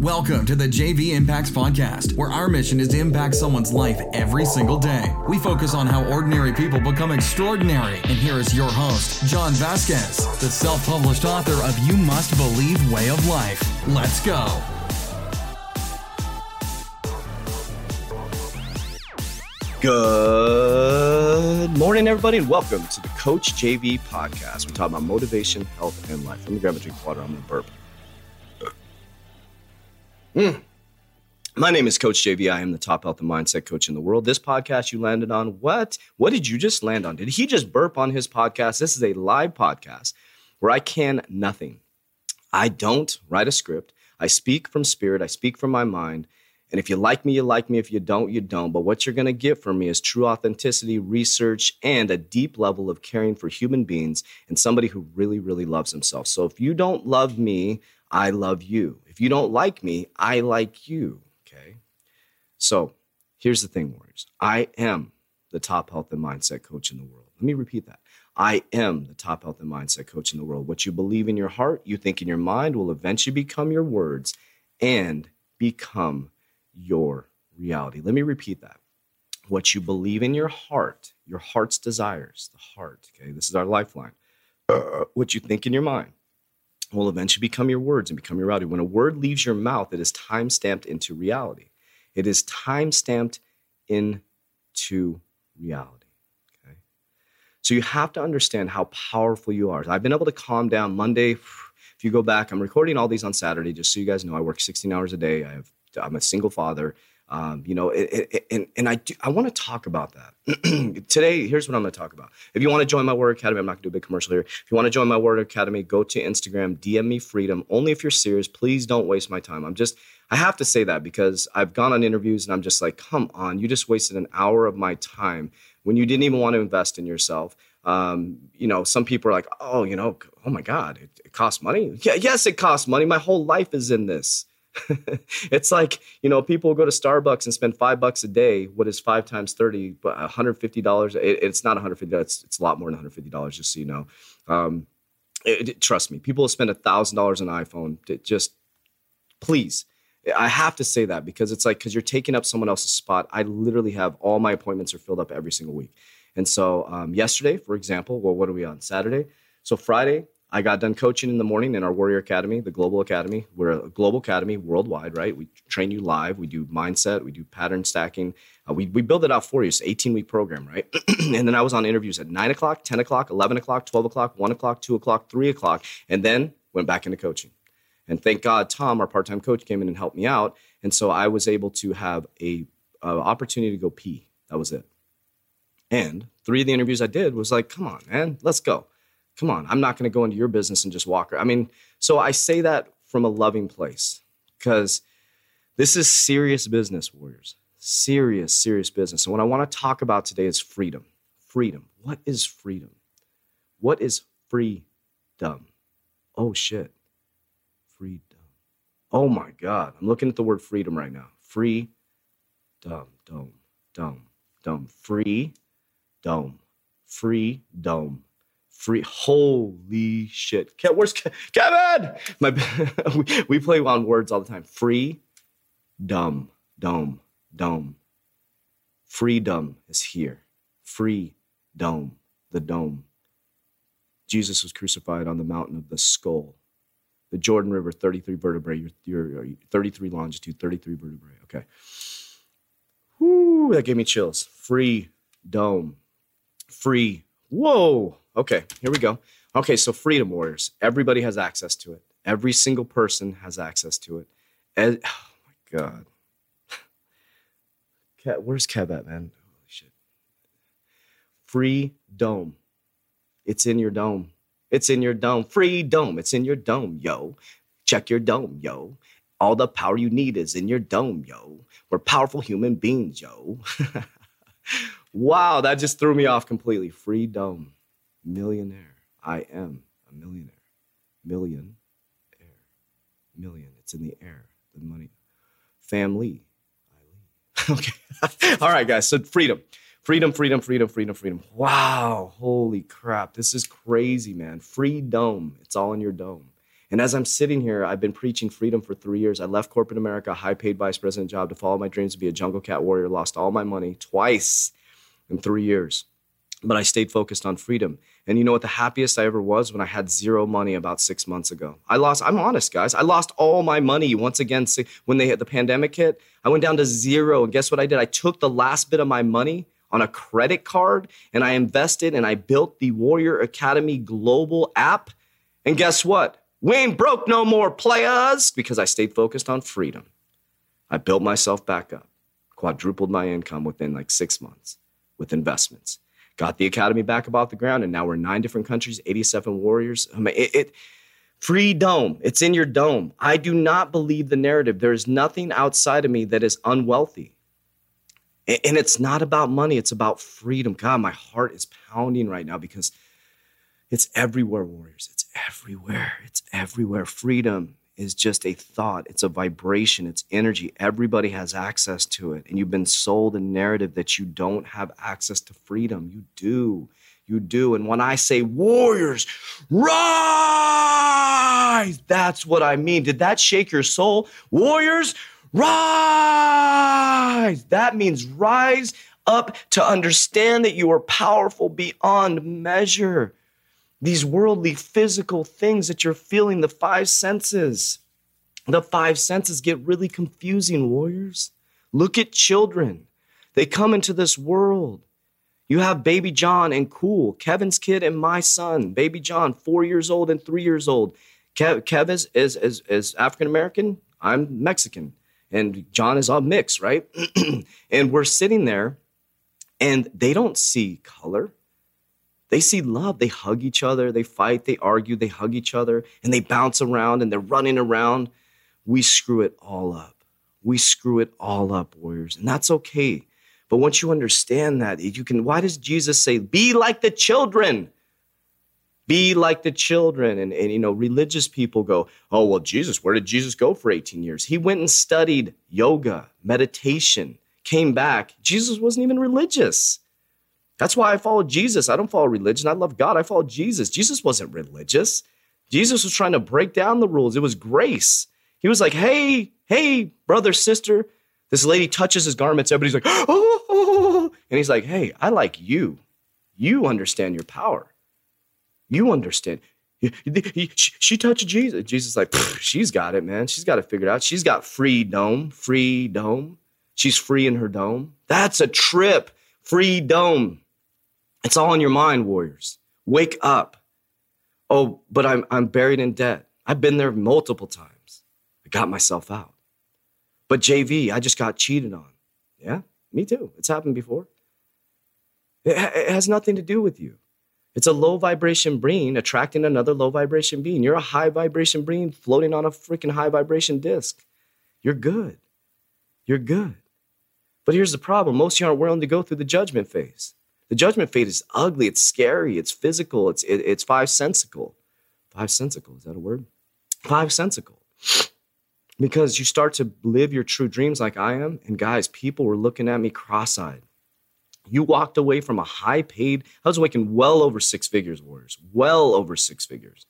Welcome to the JV Impacts Podcast, where our mission is to impact someone's life every single day. We focus on how ordinary people become extraordinary. And here is your host, John Vasquez, the self published author of You Must Believe Way of Life. Let's go. Good morning, everybody, and welcome to the Coach JV podcast. We talk about motivation, health, and life. Let me grab a drink of water. I'm going to burp. Mm. My name is Coach JV. I am the top health and mindset coach in the world. This podcast you landed on, what? What did you just land on? Did he just burp on his podcast? This is a live podcast where I can nothing. I don't write a script. I speak from spirit, I speak from my mind. And if you like me, you like me. If you don't, you don't. But what you're going to get from me is true authenticity, research, and a deep level of caring for human beings and somebody who really, really loves himself. So if you don't love me, I love you. If you don't like me, I like you. Okay. So here's the thing, Warriors. I am the top health and mindset coach in the world. Let me repeat that. I am the top health and mindset coach in the world. What you believe in your heart, you think in your mind will eventually become your words and become your reality. Let me repeat that. What you believe in your heart, your heart's desires, the heart, okay, this is our lifeline. Uh, what you think in your mind will eventually become your words and become your reality. When a word leaves your mouth, it is time stamped into reality. It is time stamped into reality. Okay. So you have to understand how powerful you are. I've been able to calm down Monday. If you go back, I'm recording all these on Saturday, just so you guys know. I work 16 hours a day. I have I'm a single father. Um, you know, it, it, and and I I want to talk about that today. Here's what I'm going to talk about. If you want to join my Warrior Academy, I'm not going to do a big commercial here. If you want to join my Warrior Academy, go to Instagram, DM me freedom. Only if you're serious. Please don't waste my time. I'm just I have to say that because I've gone on interviews and I'm just like, come on, you just wasted an hour of my time when you didn't even want to invest in yourself. Um, you know, some people are like, oh, you know, oh my God, it, it costs money. Yeah, yes, it costs money. My whole life is in this. it's like you know people go to starbucks and spend five bucks a day. What is five times 30 but $150 it, it's not $150 it's, it's a lot more than $150 just so you know. Um, it, it, trust me people spend $1000 on an iphone To just please. I have to say that because it's like because you're taking up someone else's spot. I literally have all my appointments are filled up every single week. And so um, yesterday for example well what are we on? Saturday? So friday I got done coaching in the morning in our Warrior Academy, the Global Academy. We're a global academy worldwide, right? We train you live. We do mindset. We do pattern stacking. Uh, we, we build it out for you. It's an 18 week program, right? and then I was on interviews at 9 o'clock, 10 o'clock, 11 o'clock, 12 o'clock, 1 o'clock, 2 o'clock, 3 o'clock, and then went back into coaching. And thank God, Tom, our part time coach, came in and helped me out. And so I was able to have a uh, opportunity to go pee. That was it. And three of the interviews I did was like, come on, man, let's go come on, I'm not going to go into your business and just walk. I mean, so I say that from a loving place because this is serious business, warriors. Serious, serious business. And what I want to talk about today is freedom. Freedom. What is freedom? What is freedom? Oh, shit. Freedom. Oh, my God. I'm looking at the word freedom right now. Free, dumb, dome, dome, dome. Free, dome. Free, dome free. Holy shit. Where's Kevin? My, we, we play on words all the time. Free, dumb, dome, dome. Freedom is here. Free dome, the dome. Jesus was crucified on the mountain of the skull. The Jordan River, 33 vertebrae, your, your 33 longitude, 33 vertebrae. Okay. Whoo, that gave me chills. Free dome. Free. Whoa. Okay, here we go. Okay, so Freedom Warriors. Everybody has access to it. Every single person has access to it. And, oh my God. Where's Kev at, man? Holy shit. Free dome. It's in your dome. It's in your dome. Free dome. It's in your dome, yo. Check your dome, yo. All the power you need is in your dome, yo. We're powerful human beings, yo. wow, that just threw me off completely. Freedom, millionaire. I am a millionaire. Million air. Million. It's in the air. The money. Family. okay. All right, guys. So freedom. Freedom, freedom, freedom, freedom, freedom. Wow. Holy crap. This is crazy, man. Freedom. It's all in your dome. And as I'm sitting here, I've been preaching freedom for three years. I left corporate America, high paid vice president job to follow my dreams to be a jungle cat warrior, lost all my money twice in three years. But I stayed focused on freedom. And you know what? The happiest I ever was when I had zero money about six months ago. I lost, I'm honest, guys. I lost all my money once again when they hit the pandemic hit. I went down to zero. And guess what I did? I took the last bit of my money on a credit card and I invested and I built the Warrior Academy global app. And guess what? We ain't broke no more, players, because I stayed focused on freedom. I built myself back up, quadrupled my income within like six months with investments, got the academy back about the ground, and now we're nine different countries, 87 warriors. I mean, it, it free dome, it's in your dome. I do not believe the narrative. There is nothing outside of me that is unwealthy. And it's not about money, it's about freedom. God, my heart is pounding right now because it's everywhere, warriors. It's everywhere. It's everywhere. Freedom is just a thought, it's a vibration, it's energy. Everybody has access to it. And you've been sold a narrative that you don't have access to freedom. You do. You do. And when I say warriors, rise, that's what I mean. Did that shake your soul? Warriors, rise. That means rise up to understand that you are powerful beyond measure these worldly physical things that you're feeling, the five senses. The five senses get really confusing, warriors. Look at children. They come into this world. You have baby John and Cool, Kevin's kid and my son, baby John, four years old and three years old. Kev, Kev is, is, is, is African American. I'm Mexican. And John is all mixed, right? and we're sitting there and they don't see color. They see love. They hug each other. They fight. They argue. They hug each other and they bounce around and they're running around. We screw it all up. We screw it all up, warriors. And that's okay. But once you understand that, you can, why does Jesus say, be like the children? Be like the children. And, and, you know, religious people go, oh, well, Jesus, where did Jesus go for 18 years? He went and studied yoga, meditation, came back. Jesus wasn't even religious. That's why I follow Jesus. I don't follow religion. I love God. I follow Jesus. Jesus wasn't religious. Jesus was trying to break down the rules. It was grace. He was like, hey, hey, brother, sister. This lady touches his garments. Everybody's like, oh, oh, oh. oh, oh, oh. and he's like, hey, I like you. You understand your power. You understand. She touched Jesus. Jesus like, she's got it, man. She's got it figured out. She's got free dome, free dome. She's free in her dome. That's a trip. Free dome. It's all in your mind, warriors. Wake up. Oh, but I'm, I'm buried in debt. I've been there multiple times. I got myself out. But JV, I just got cheated on. Yeah, me too. It's happened before. It, it has nothing to do with you. It's a low vibration being attracting another low vibration being. You're a high vibration being floating on a freaking high vibration disc. You're good. You're good. But here's the problem most of you aren't willing to go through the judgment phase. The judgment fate is ugly. It's scary. It's physical. It's it, it's five sensical. Five sensical is that a word? Five sensical. Because you start to live your true dreams like I am, and guys, people were looking at me cross-eyed. You walked away from a high-paid. I was making well over six figures, warriors. Well over six figures.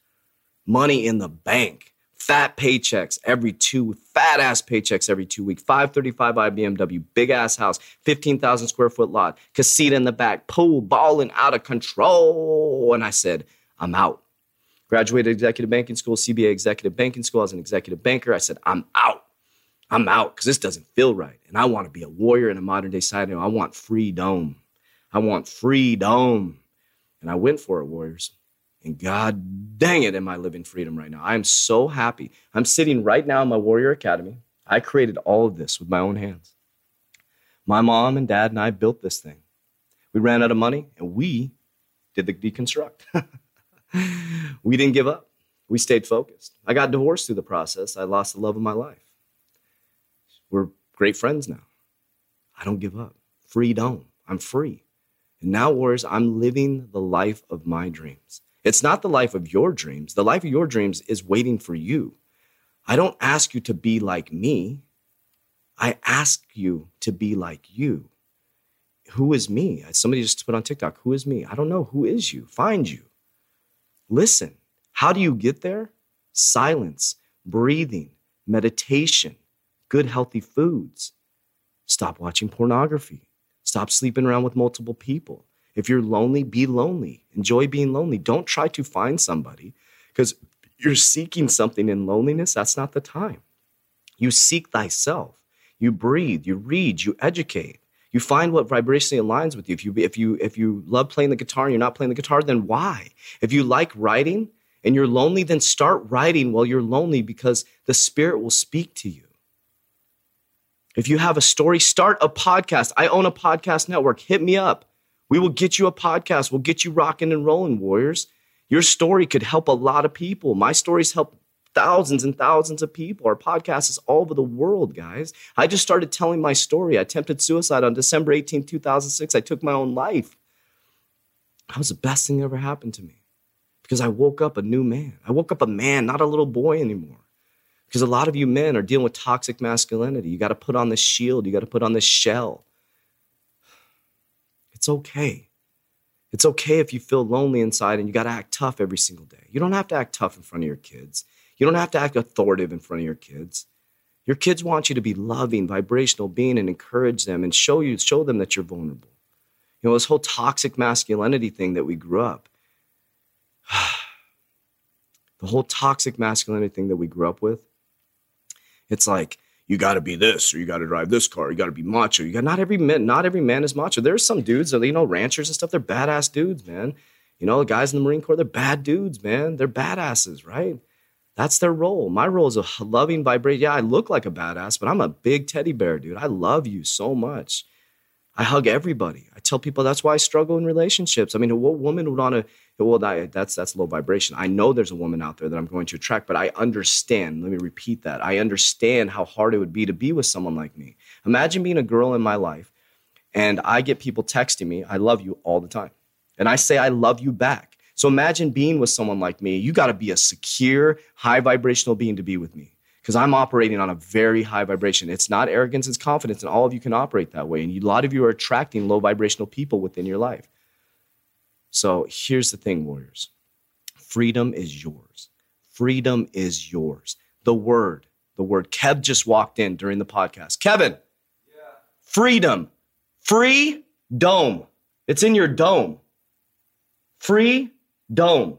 Money in the bank fat paychecks every two, fat ass paychecks every two weeks, 535i BMW, big ass house, 15,000 square foot lot, casita in the back, pool, balling out of control. And I said, I'm out. Graduated executive banking school, CBA executive banking school. as an executive banker. I said, I'm out. I'm out because this doesn't feel right. And I want to be a warrior in a modern day side. I want freedom. I want freedom. And I went for it, warriors. And God dang it, am I living freedom right now? I am so happy. I'm sitting right now in my Warrior Academy. I created all of this with my own hands. My mom and dad and I built this thing. We ran out of money and we did the deconstruct. we didn't give up. We stayed focused. I got divorced through the process. I lost the love of my life. We're great friends now. I don't give up. Freedom. I'm free. And now, Warriors, I'm living the life of my dreams. It's not the life of your dreams. The life of your dreams is waiting for you. I don't ask you to be like me. I ask you to be like you. Who is me? Somebody just put on TikTok, who is me? I don't know. Who is you? Find you. Listen. How do you get there? silence, breathing, meditation, good healthy foods. Stop watching pornography. Stop sleeping around with multiple people. If you're lonely, be lonely. Enjoy being lonely. Don't try to find somebody because you're seeking something in loneliness. That's not the time. You seek thyself. You breathe, you read, you educate. You find what vibrationally aligns with you. If you if you if you love playing the guitar and you're not playing the guitar, then why? If you like writing and you're lonely, then start writing while you're lonely because the spirit will speak to you. If you have a story, start a podcast. I own a podcast network. Hit me up. We will get you a podcast. We'll get you rocking and rolling, warriors. Your story could help a lot of people. My stories help thousands and thousands of people. Our podcast is all over the world, guys. I just started telling my story. I attempted suicide on December 18, 2006. I took my own life. That was the best thing that ever happened to me because I woke up a new man. I woke up a man, not a little boy anymore. Because a lot of you men are dealing with toxic masculinity. You got to put on this shield, you got to put on this shell. It's okay. It's okay if you feel lonely inside and you got to act tough every single day. You don't have to act tough in front of your kids. You don't have to act authoritative in front of your kids. Your kids want you to be loving, vibrational being and encourage them and show you show them that you're vulnerable. You know, this whole toxic masculinity thing that we grew up. the whole toxic masculinity thing that we grew up with. It's like you got to be this or you got to drive this car, you got to be macho. You got not every man not every man is macho. There's some dudes that you know ranchers and stuff, they're badass dudes, man. You know, the guys in the Marine Corps, they're bad dudes, man. They're badasses, right? That's their role. My role is a loving vibration. Yeah, I look like a badass, but I'm a big teddy bear, dude. I love you so much. I hug everybody. I tell people that's why I struggle in relationships. I mean, what woman would want to? Well, that's that's low vibration. I know there's a woman out there that I'm going to attract, but I understand. Let me repeat that. I understand how hard it would be to be with someone like me. Imagine being a girl in my life, and I get people texting me, "I love you" all the time, and I say, "I love you back." So imagine being with someone like me. You got to be a secure, high vibrational being to be with me because I'm operating on a very high vibration. It's not arrogance, it's confidence, and all of you can operate that way. And a lot of you are attracting low vibrational people within your life. So here's the thing, warriors freedom is yours. Freedom is yours. The word, the word. Kev just walked in during the podcast. Kevin, yeah. freedom, free dome. It's in your dome. Free Dome.